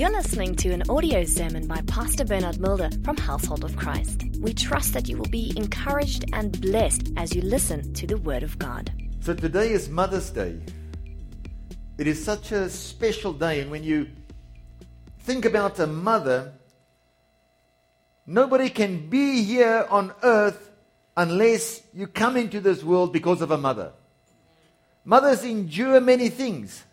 You're listening to an audio sermon by Pastor Bernard Mulder from Household of Christ. We trust that you will be encouraged and blessed as you listen to the Word of God. So today is Mother's Day. It is such a special day, and when you think about a mother, nobody can be here on earth unless you come into this world because of a mother. Mothers endure many things.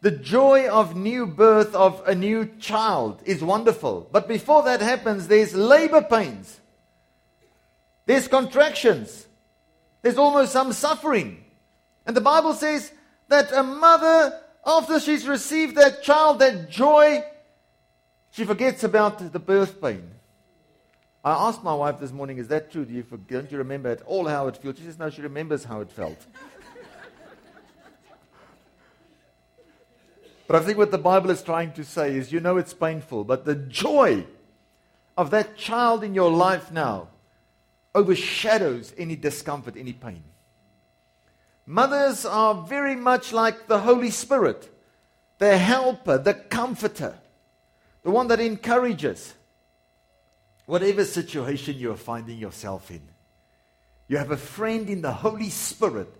The joy of new birth of a new child is wonderful. But before that happens, there's labor pains. There's contractions. There's almost some suffering. And the Bible says that a mother, after she's received that child, that joy, she forgets about the birth pain. I asked my wife this morning, is that true? Do you, don't you remember at all how it feels? She says, no, she remembers how it felt. But I think what the Bible is trying to say is you know it's painful, but the joy of that child in your life now overshadows any discomfort, any pain. Mothers are very much like the Holy Spirit, the helper, the comforter, the one that encourages. Whatever situation you are finding yourself in, you have a friend in the Holy Spirit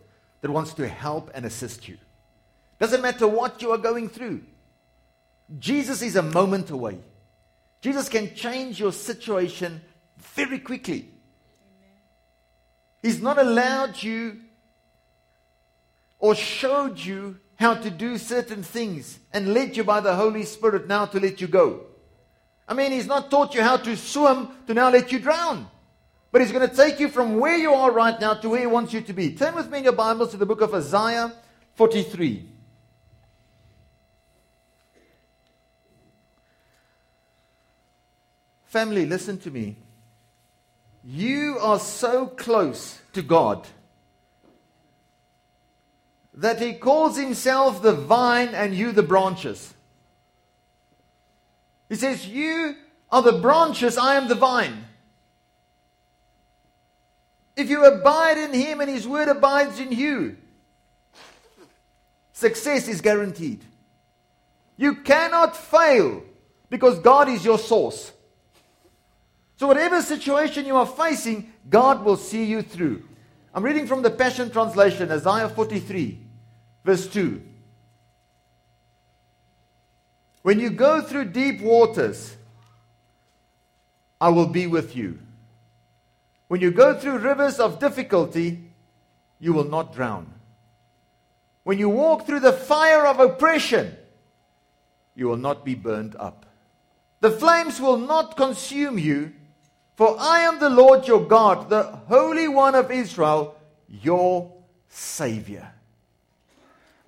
that wants to help and assist you. Doesn't matter what you are going through. Jesus is a moment away. Jesus can change your situation very quickly. He's not allowed you or showed you how to do certain things and led you by the Holy Spirit now to let you go. I mean, He's not taught you how to swim to now let you drown. But He's going to take you from where you are right now to where He wants you to be. Turn with me in your Bibles to the book of Isaiah 43. Family, listen to me. You are so close to God that He calls Himself the vine and you the branches. He says, You are the branches, I am the vine. If you abide in Him and His word abides in you, success is guaranteed. You cannot fail because God is your source. So, whatever situation you are facing, God will see you through. I'm reading from the Passion Translation, Isaiah 43, verse 2. When you go through deep waters, I will be with you. When you go through rivers of difficulty, you will not drown. When you walk through the fire of oppression, you will not be burned up. The flames will not consume you for I am the Lord your God, the Holy One of Israel, your Savior.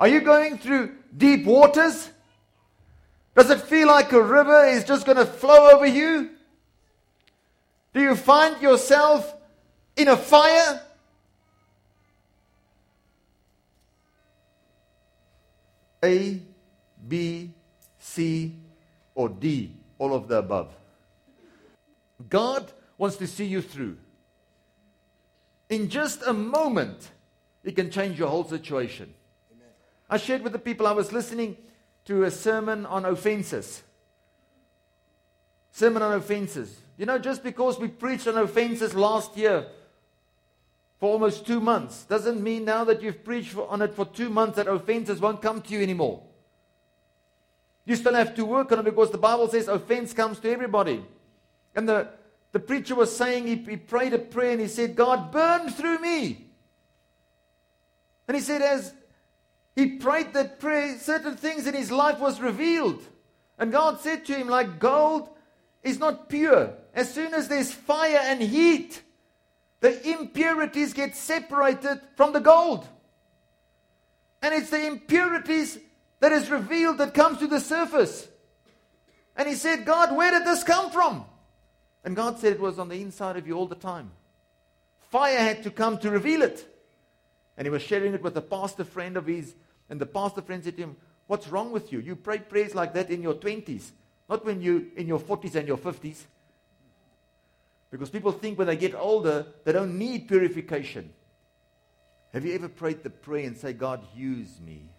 Are you going through deep waters? Does it feel like a river is just going to flow over you? Do you find yourself in a fire? A, B, C, or D, all of the above. God wants to see you through. In just a moment, it can change your whole situation. Amen. I shared with the people I was listening to a sermon on offenses. Sermon on offenses. You know, just because we preached on offenses last year for almost two months doesn't mean now that you've preached on it for two months that offenses won't come to you anymore. You still have to work on it because the Bible says offense comes to everybody. And the, the preacher was saying, he, he prayed a prayer and he said, God, burn through me. And he said, as he prayed that prayer, certain things in his life was revealed. And God said to him, like gold is not pure. As soon as there's fire and heat, the impurities get separated from the gold. And it's the impurities that is revealed that comes to the surface. And he said, God, where did this come from? And God said it was on the inside of you all the time. Fire had to come to reveal it. And he was sharing it with a pastor friend of his. And the pastor friend said to him, What's wrong with you? You pray prayers like that in your 20s, not when you're in your 40s and your 50s. Because people think when they get older, they don't need purification. Have you ever prayed the prayer and say, God, use me?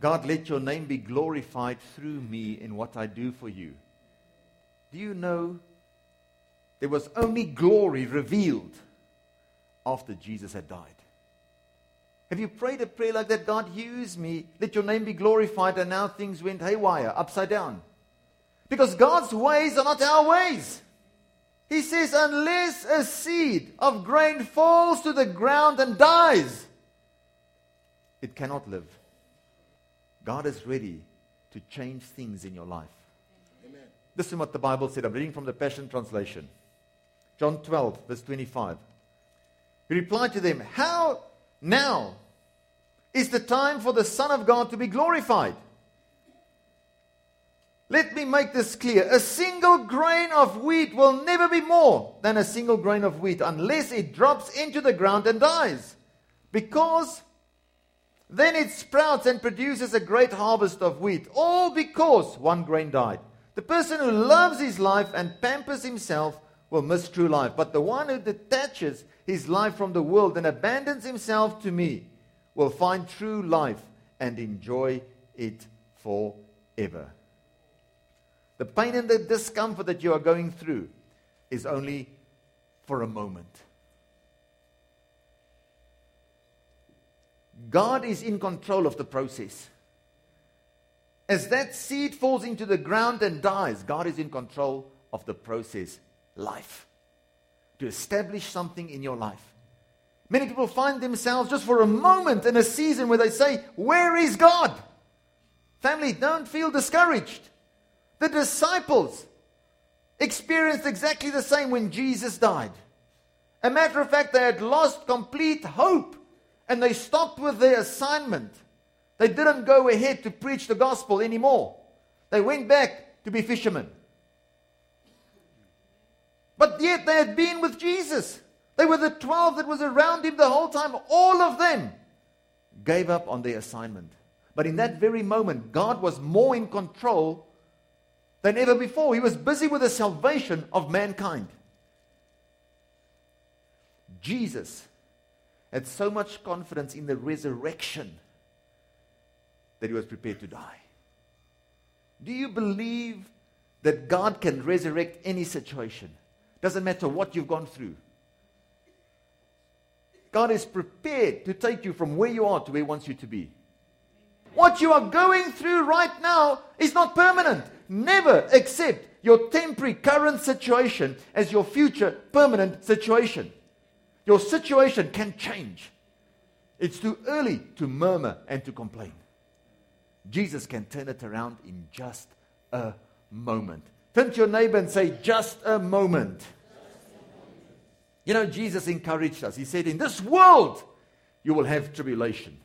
God, let your name be glorified through me in what I do for you. Do you know there was only glory revealed after Jesus had died? Have you prayed a prayer like that? God, use me, let your name be glorified, and now things went haywire, upside down. Because God's ways are not our ways. He says, unless a seed of grain falls to the ground and dies, it cannot live. God is ready to change things in your life. Amen. Listen what the Bible said. I'm reading from the Passion Translation. John 12, verse 25. He replied to them, How now is the time for the Son of God to be glorified? Let me make this clear. A single grain of wheat will never be more than a single grain of wheat unless it drops into the ground and dies. Because then it sprouts and produces a great harvest of wheat, all because one grain died. The person who loves his life and pampers himself will miss true life. But the one who detaches his life from the world and abandons himself to me will find true life and enjoy it forever. The pain and the discomfort that you are going through is only for a moment. God is in control of the process. As that seed falls into the ground and dies, God is in control of the process, life, to establish something in your life. Many people find themselves just for a moment in a season where they say, Where is God? Family, don't feel discouraged. The disciples experienced exactly the same when Jesus died. A matter of fact, they had lost complete hope and they stopped with their assignment. They didn't go ahead to preach the gospel anymore. They went back to be fishermen. But yet they had been with Jesus. They were the 12 that was around him the whole time. All of them gave up on their assignment. But in that very moment, God was more in control than ever before. He was busy with the salvation of mankind. Jesus had so much confidence in the resurrection that he was prepared to die. Do you believe that God can resurrect any situation? Doesn't matter what you've gone through. God is prepared to take you from where you are to where He wants you to be. What you are going through right now is not permanent. Never accept your temporary current situation as your future permanent situation. Your situation can change. It's too early to murmur and to complain. Jesus can turn it around in just a moment. Turn to your neighbor and say, just a moment. You know, Jesus encouraged us. He said, In this world, you will have tribulation.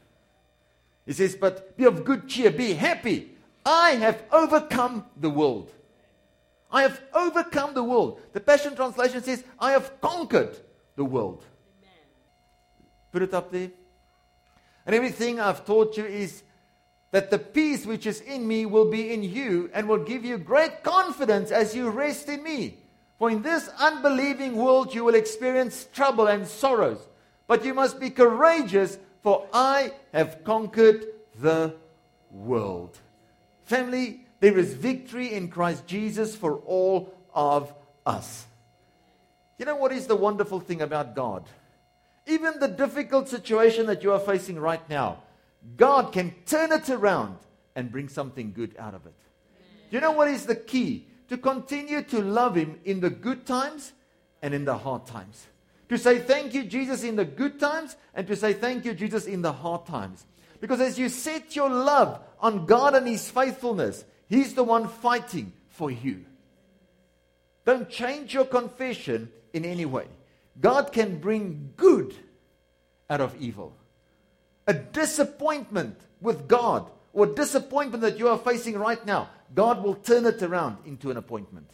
He says, But be of good cheer, be happy. I have overcome the world. I have overcome the world. The Passion Translation says, I have conquered the world. Put it up there. And everything I've taught you is that the peace which is in me will be in you and will give you great confidence as you rest in me. For in this unbelieving world you will experience trouble and sorrows. But you must be courageous, for I have conquered the world. Family, there is victory in Christ Jesus for all of us. You know what is the wonderful thing about God? Even the difficult situation that you are facing right now, God can turn it around and bring something good out of it. Do you know what is the key? To continue to love Him in the good times and in the hard times. To say thank you, Jesus, in the good times and to say thank you, Jesus, in the hard times. Because as you set your love on God and His faithfulness, He's the one fighting for you. Don't change your confession in any way. God can bring good out of evil. A disappointment with God or disappointment that you are facing right now, God will turn it around into an appointment.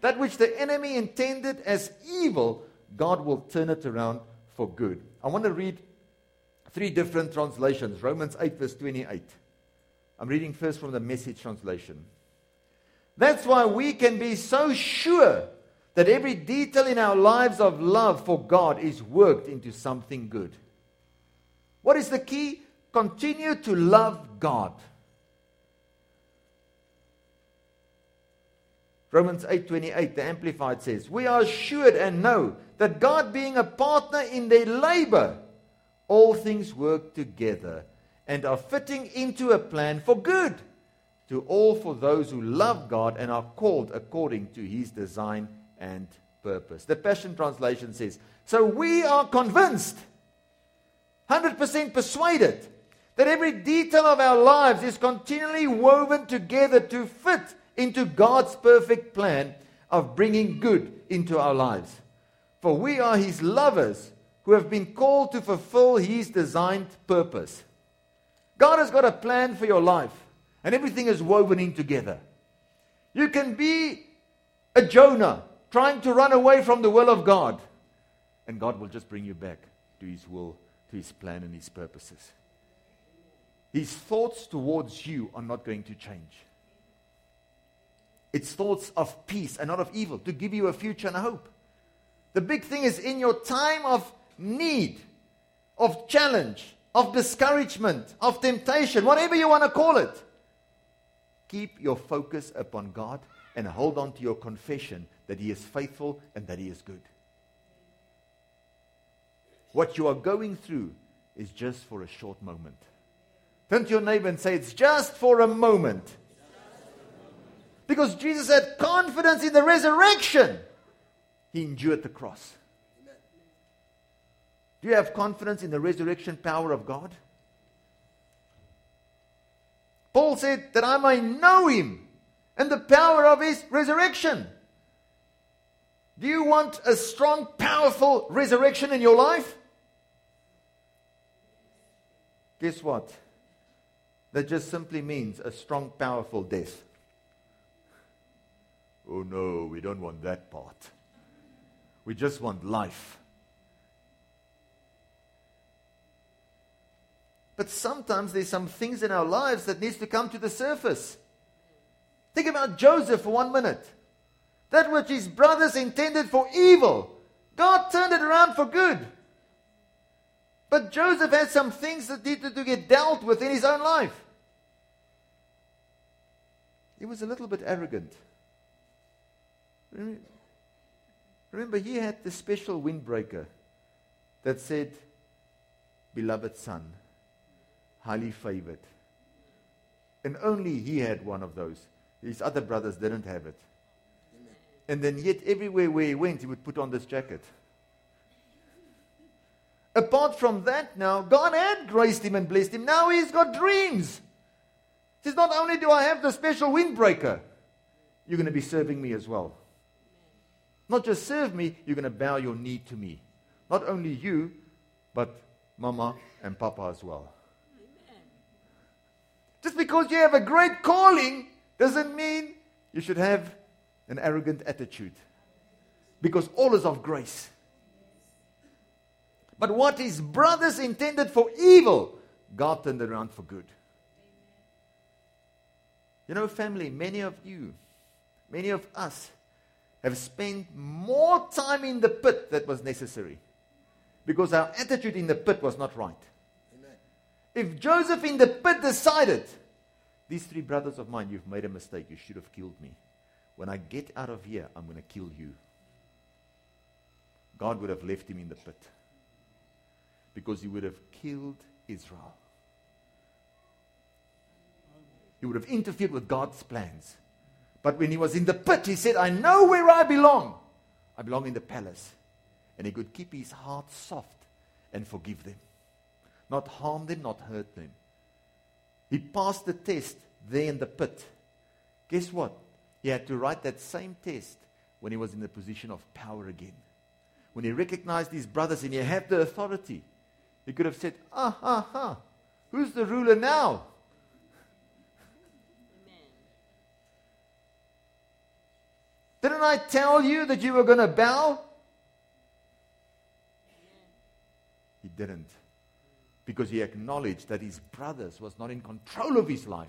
That which the enemy intended as evil, God will turn it around for good. I want to read three different translations Romans 8, verse 28. I'm reading first from the message translation. That's why we can be so sure that every detail in our lives of love for God is worked into something good. What is the key? continue to love God. Romans 8:28 the amplified says, "We are assured and know that God being a partner in their labor, all things work together and are fitting into a plan for good to all for those who love God and are called according to his design and purpose." The Passion translation says, "So we are convinced, 100% persuaded that every detail of our lives is continually woven together to fit into God's perfect plan of bringing good into our lives. For we are His lovers who have been called to fulfill His designed purpose. God has got a plan for your life, and everything is woven in together. You can be a Jonah trying to run away from the will of God, and God will just bring you back to His will, to His plan, and His purposes. His thoughts towards you are not going to change. It's thoughts of peace and not of evil to give you a future and a hope. The big thing is in your time of need, of challenge, of discouragement, of temptation, whatever you want to call it, keep your focus upon God and hold on to your confession that He is faithful and that He is good. What you are going through is just for a short moment. Turn to your neighbor and say, It's just for a moment. Because Jesus had confidence in the resurrection, he endured the cross. Do you have confidence in the resurrection power of God? Paul said that I may know him and the power of his resurrection. Do you want a strong, powerful resurrection in your life? Guess what? That just simply means a strong, powerful death. Oh no, we don't want that part. We just want life. But sometimes there's some things in our lives that needs to come to the surface. Think about Joseph for one minute. That which his brothers intended for evil, God turned it around for good. But Joseph had some things that needed to get dealt with in his own life. He was a little bit arrogant. Remember, he had the special windbreaker that said, Beloved son, highly favored. And only he had one of those. His other brothers didn't have it. And then, yet, everywhere where he went, he would put on this jacket. Apart from that, now, God had graced him and blessed him. Now he's got dreams. He says, Not only do I have the special windbreaker, you're going to be serving me as well. Not just serve me, you're going to bow your knee to me. Not only you, but mama and papa as well. Amen. Just because you have a great calling doesn't mean you should have an arrogant attitude. Because all is of grace. But what his brothers intended for evil, God turned around for good. You know, family, many of you, many of us have spent more time in the pit that was necessary because our attitude in the pit was not right. Amen. If Joseph in the pit decided, these three brothers of mine, you've made a mistake, you should have killed me. When I get out of here, I'm going to kill you. God would have left him in the pit because he would have killed Israel. He would have interfered with God's plans. But when he was in the pit, he said, I know where I belong. I belong in the palace. And he could keep his heart soft and forgive them. Not harm them, not hurt them. He passed the test there in the pit. Guess what? He had to write that same test when he was in the position of power again. When he recognized his brothers and he had the authority, he could have said, Ah, ah, ah, who's the ruler now? Didn't I tell you that you were going to bow? He didn't. Because he acknowledged that his brothers was not in control of his life.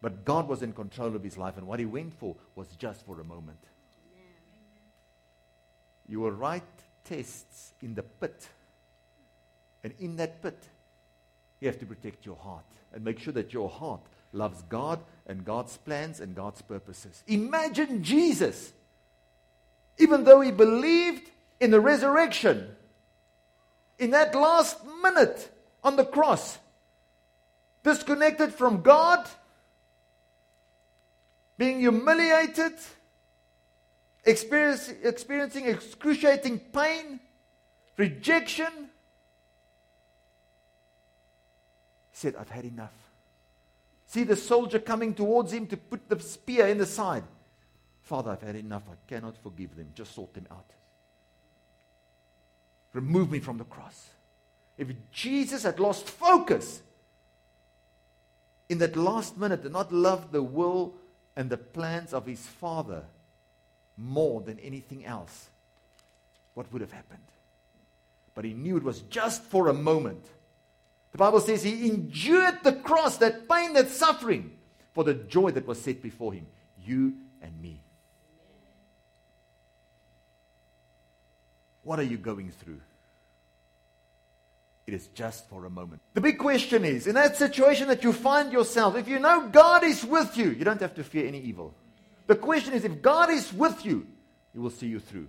But God was in control of his life, and what he went for was just for a moment. You will write tests in the pit. And in that pit, You have to protect your heart and make sure that your heart loves God and God's plans and God's purposes. Imagine Jesus, even though he believed in the resurrection, in that last minute on the cross, disconnected from God, being humiliated, experiencing excruciating pain, rejection. He said, I've had enough. See the soldier coming towards him to put the spear in the side. Father, I've had enough. I cannot forgive them. Just sort them out. Remove me from the cross. If Jesus had lost focus in that last minute and not loved the will and the plans of his Father more than anything else, what would have happened? But he knew it was just for a moment. The Bible says he endured the cross, that pain, that suffering, for the joy that was set before him. You and me. What are you going through? It is just for a moment. The big question is in that situation that you find yourself, if you know God is with you, you don't have to fear any evil. The question is if God is with you, He will see you through.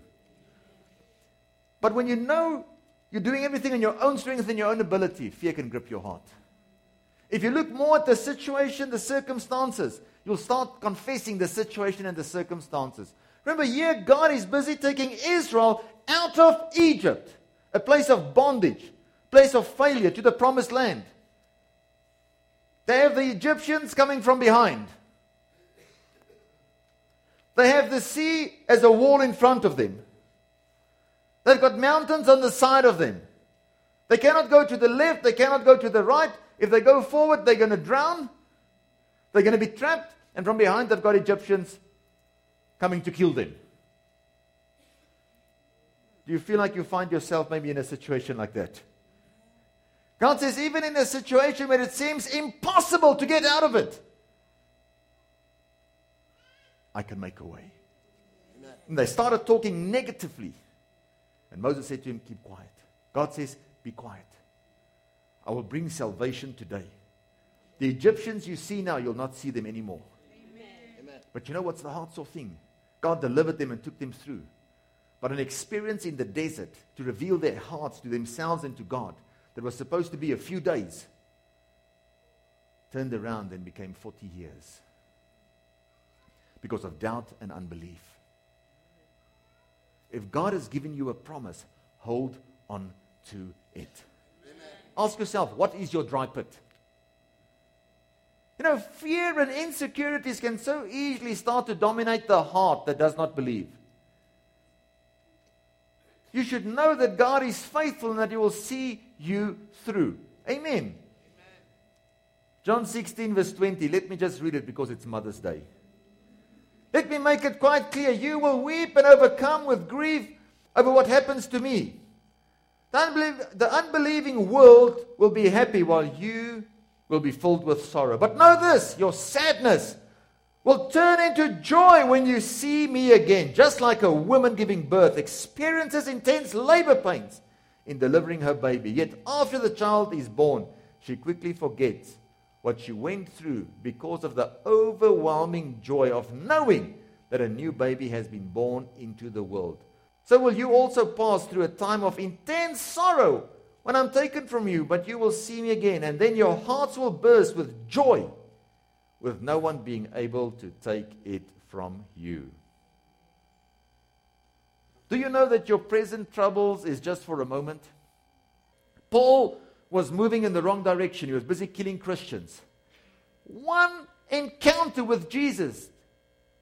But when you know you're doing everything in your own strength and your own ability, fear can grip your heart. If you look more at the situation, the circumstances, you'll start confessing the situation and the circumstances. Remember, here God is busy taking Israel out of Egypt, a place of bondage, place of failure, to the promised land. They have the Egyptians coming from behind. They have the sea as a wall in front of them. They've got mountains on the side of them. They cannot go to the left, they cannot go to the right. If they go forward, they're going to drown. They're going to be trapped. And from behind, they've got Egyptians coming to kill them. Do you feel like you find yourself maybe in a situation like that? God says, even in a situation where it seems impossible to get out of it, I can make a way. And they started talking negatively. And Moses said to him, Keep quiet. God says, Be quiet. I will bring salvation today. The Egyptians you see now, you'll not see them anymore. Amen. But you know what's the hard sore thing? God delivered them and took them through. But an experience in the desert to reveal their hearts to themselves and to God that was supposed to be a few days turned around and became 40 years because of doubt and unbelief. If God has given you a promise, hold on to it. Amen. Ask yourself, what is your dry pit? You know, fear and insecurities can so easily start to dominate the heart that does not believe. You should know that God is faithful and that He will see you through. Amen. Amen. John 16, verse 20. Let me just read it because it's Mother's Day. Let me make it quite clear. You will weep and overcome with grief over what happens to me. The, the unbelieving world will be happy while you will be filled with sorrow. But know this your sadness will turn into joy when you see me again, just like a woman giving birth experiences intense labor pains in delivering her baby. Yet after the child is born, she quickly forgets what she went through because of the overwhelming joy of knowing that a new baby has been born into the world. So will you also pass through a time of intense sorrow when I'm taken from you, but you will see me again, and then your hearts will burst with joy, with no one being able to take it from you. Do you know that your present troubles is just for a moment? Paul was moving in the wrong direction. He was busy killing Christians. One encounter with Jesus,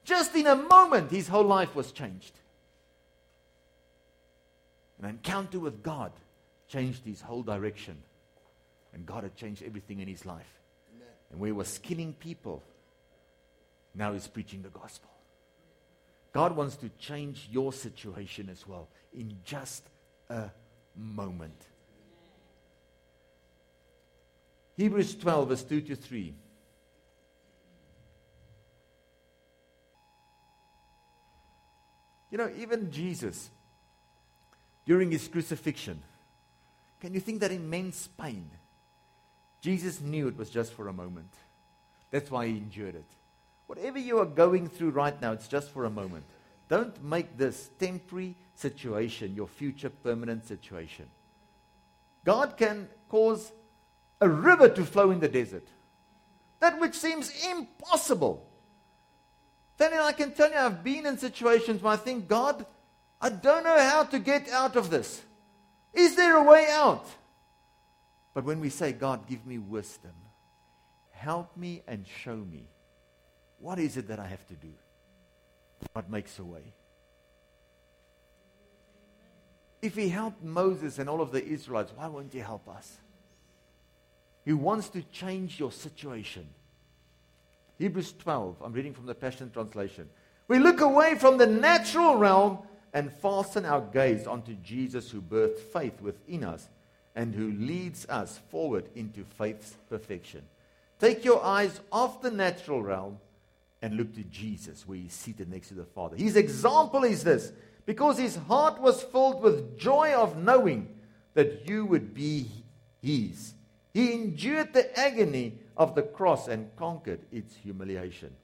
just in a moment, his whole life was changed. An encounter with God changed his whole direction. And God had changed everything in his life. And where he was killing people, now he's preaching the gospel. God wants to change your situation as well in just a moment. Hebrews 12, verse 2 to 3. You know, even Jesus, during his crucifixion, can you think that immense pain? Jesus knew it was just for a moment. That's why he endured it. Whatever you are going through right now, it's just for a moment. Don't make this temporary situation your future permanent situation. God can cause a river to flow in the desert. That which seems impossible. Then I can tell you, I've been in situations where I think, God, I don't know how to get out of this. Is there a way out? But when we say, God, give me wisdom, help me and show me, what is it that I have to do? God makes a way. If he helped Moses and all of the Israelites, why won't he help us? He wants to change your situation. Hebrews 12, I'm reading from the Passion Translation. We look away from the natural realm and fasten our gaze onto Jesus who birthed faith within us and who leads us forward into faith's perfection. Take your eyes off the natural realm and look to Jesus, where he's seated next to the Father. His example is this because his heart was filled with joy of knowing that you would be his. He endured the agony of the cross and conquered its humiliation.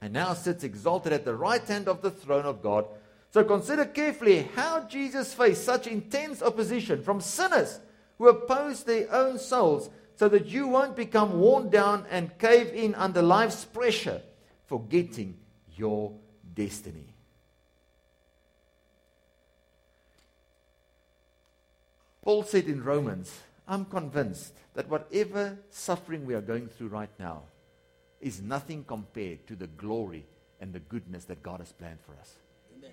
And now sits exalted at the right hand of the throne of God. So consider carefully how Jesus faced such intense opposition from sinners who oppose their own souls so that you won't become worn down and cave in under life's pressure, forgetting your destiny. Paul said in Romans, I'm convinced that whatever suffering we are going through right now is nothing compared to the glory and the goodness that God has planned for us. Amen.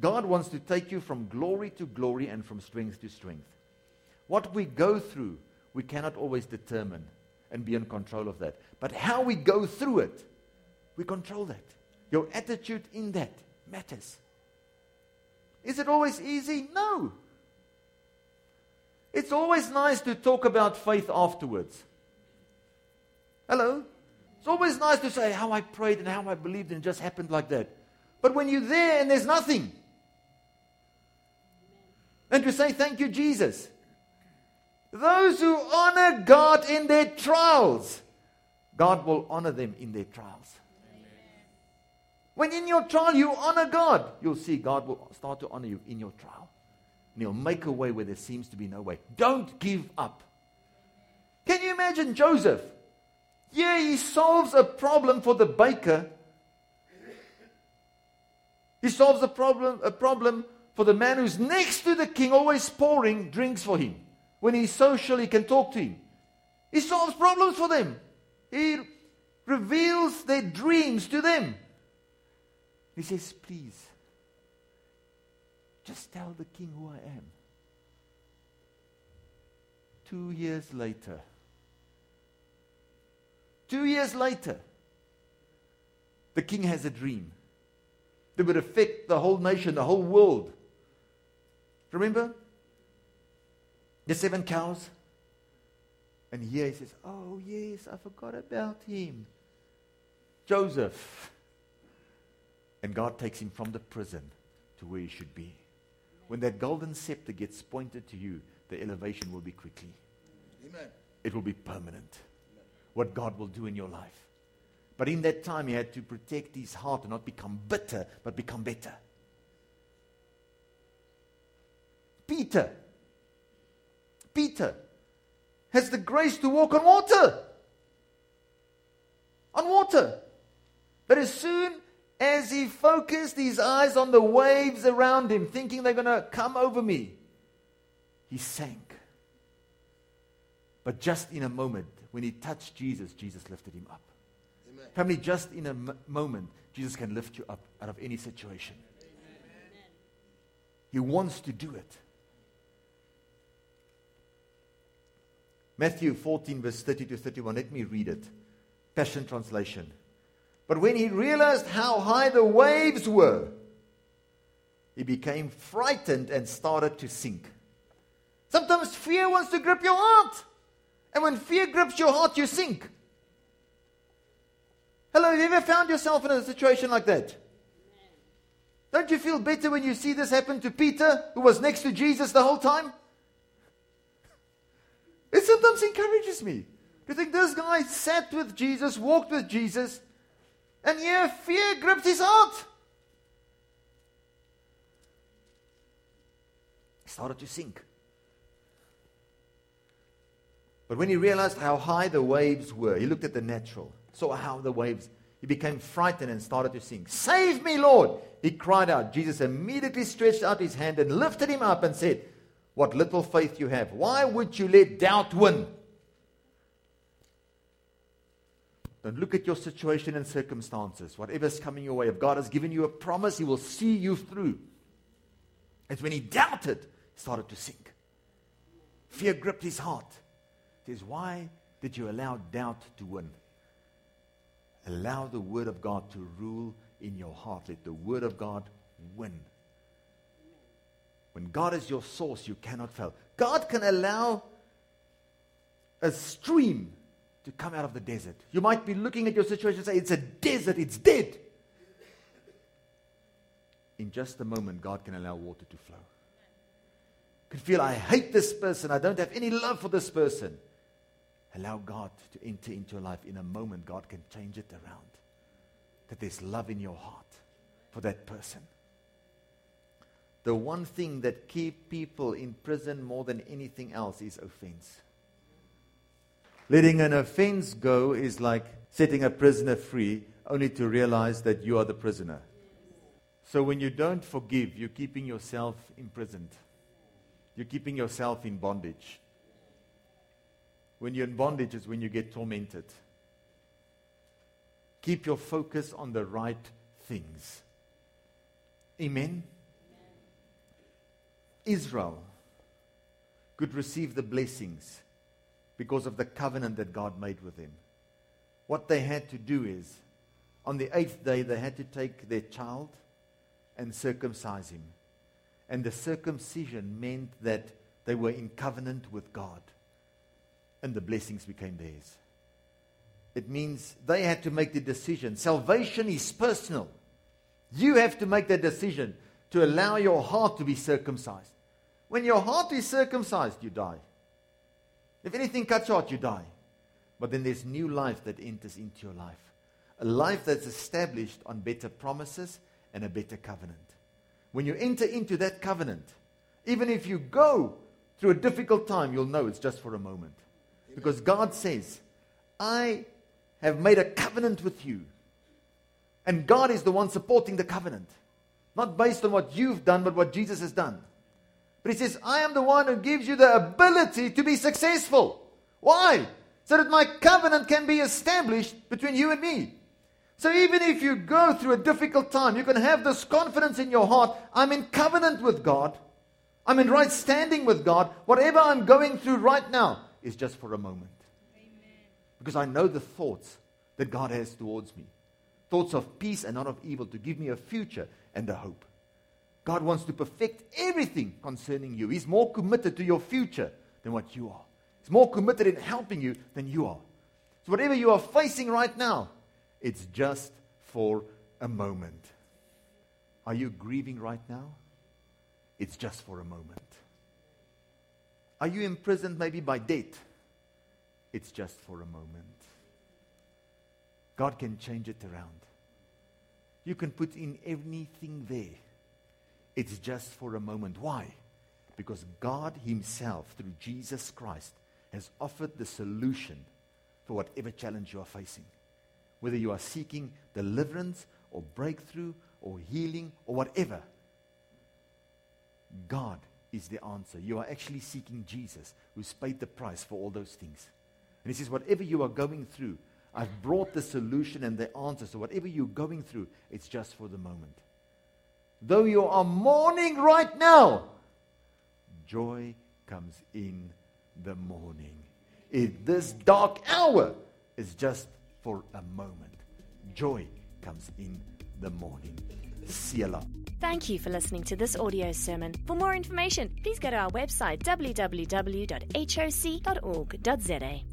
God wants to take you from glory to glory and from strength to strength. What we go through, we cannot always determine and be in control of that. But how we go through it, we control that. Your attitude in that matters. Is it always easy? No. It's always nice to talk about faith afterwards. Hello? It's always nice to say how I prayed and how I believed and it just happened like that. But when you're there and there's nothing, and to say thank you, Jesus. Those who honor God in their trials, God will honor them in their trials. When in your trial you honor God, you'll see God will start to honor you in your trial and he'll make a way where there seems to be no way. Don't give up. Can you imagine Joseph? Yeah, he solves a problem for the baker. He solves a problem, a problem for the man who's next to the king, always pouring drinks for him. When he's social, he can talk to him. He solves problems for them. He reveals their dreams to them. He says, Please, just tell the king who I am. Two years later, two years later, the king has a dream that would affect the whole nation, the whole world. Remember? The seven cows. And here he says, Oh, yes, I forgot about him. Joseph. And God takes him from the prison to where he should be. When that golden scepter gets pointed to you, the elevation will be quickly. Amen. It will be permanent. Amen. What God will do in your life. But in that time, he had to protect his heart and not become bitter, but become better. Peter. Peter has the grace to walk on water. On water. But as soon as he focused his eyes on the waves around him, thinking they're going to come over me, he sank. But just in a moment, when he touched Jesus, Jesus lifted him up. Amen. Family, just in a m- moment, Jesus can lift you up out of any situation. Amen. He wants to do it. Matthew 14, verse 30 to 31. Let me read it. Passion Translation. But when he realized how high the waves were, he became frightened and started to sink. Sometimes fear wants to grip your heart. And when fear grips your heart, you sink. Hello, have you ever found yourself in a situation like that? Don't you feel better when you see this happen to Peter, who was next to Jesus the whole time? It sometimes encourages me. To think this guy sat with Jesus, walked with Jesus, and here fear gripped his heart. He started to sink. But when he realized how high the waves were, he looked at the natural, saw how the waves, he became frightened and started to sink. Save me, Lord! He cried out. Jesus immediately stretched out his hand and lifted him up and said, What little faith you have. Why would you let doubt win? Don't look at your situation and circumstances, whatever's coming your way. If God has given you a promise, He will see you through. It's when he doubted, he started to sink. Fear gripped his heart. He says, Why did you allow doubt to win? Allow the Word of God to rule in your heart. Let the Word of God win. When God is your source, you cannot fail. God can allow a stream to come out of the desert. You might be looking at your situation and say, It's a desert, it's dead. In just a moment, God can allow water to flow. You can feel, I hate this person, I don't have any love for this person. Allow God to enter into your life. In a moment, God can change it around. That there's love in your heart for that person. The one thing that keep people in prison more than anything else is offense. Letting an offense go is like setting a prisoner free only to realize that you are the prisoner. So when you don't forgive, you're keeping yourself imprisoned. You're keeping yourself in bondage. When you're in bondage is when you get tormented. Keep your focus on the right things. Amen. Israel could receive the blessings because of the covenant that God made with them. What they had to do is, on the eighth day, they had to take their child and circumcise him. And the circumcision meant that they were in covenant with God and the blessings became theirs. It means they had to make the decision. Salvation is personal. You have to make the decision to allow your heart to be circumcised. When your heart is circumcised, you die. If anything cuts out, you die. But then there's new life that enters into your life. A life that's established on better promises and a better covenant. When you enter into that covenant, even if you go through a difficult time, you'll know it's just for a moment. Because God says, I have made a covenant with you. And God is the one supporting the covenant. Not based on what you've done, but what Jesus has done. But He says, I am the one who gives you the ability to be successful. Why? So that my covenant can be established between you and me. So even if you go through a difficult time, you can have this confidence in your heart I'm in covenant with God. I'm in right standing with God. Whatever I'm going through right now, is just for a moment. Amen. Because I know the thoughts that God has towards me thoughts of peace and not of evil to give me a future and a hope. God wants to perfect everything concerning you. He's more committed to your future than what you are. He's more committed in helping you than you are. So, whatever you are facing right now, it's just for a moment. Are you grieving right now? It's just for a moment. Are you imprisoned maybe by debt? It's just for a moment. God can change it around. You can put in anything there. It's just for a moment. Why? Because God Himself, through Jesus Christ, has offered the solution for whatever challenge you are facing. Whether you are seeking deliverance or breakthrough or healing or whatever, God is the answer. You are actually seeking Jesus, who's paid the price for all those things. And he says, whatever you are going through, I've brought the solution and the answer. So whatever you're going through, it's just for the moment. Though you are mourning right now, joy comes in the morning. In this dark hour is just for a moment. Joy comes in the morning. Selah. Thank you for listening to this audio sermon. For more information, please go to our website www.hoc.org.za.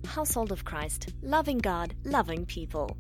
Household of Christ, loving God, loving people.